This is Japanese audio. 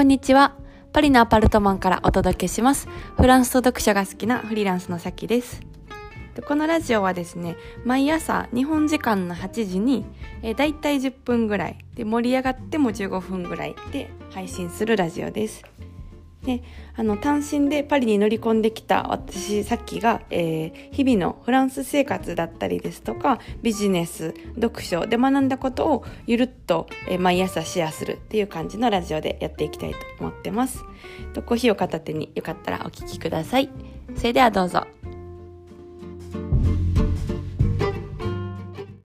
こんにちは。パリのアパルトマンからお届けします。フランスと読書が好きなフリーランスのさきです。このラジオはですね、毎朝日本時間の8時に、えー、だいたい10分ぐらいで盛り上がっても15分ぐらいで配信するラジオです。であの単身でパリに乗り込んできた私さっきが、えー、日々のフランス生活だったりですとかビジネス読書で学んだことをゆるっと、えー、毎朝シェアするっていう感じのラジオでやっていきたいと思ってます。とコーヒーを片手によかったらお聴きください。それではどうぞ。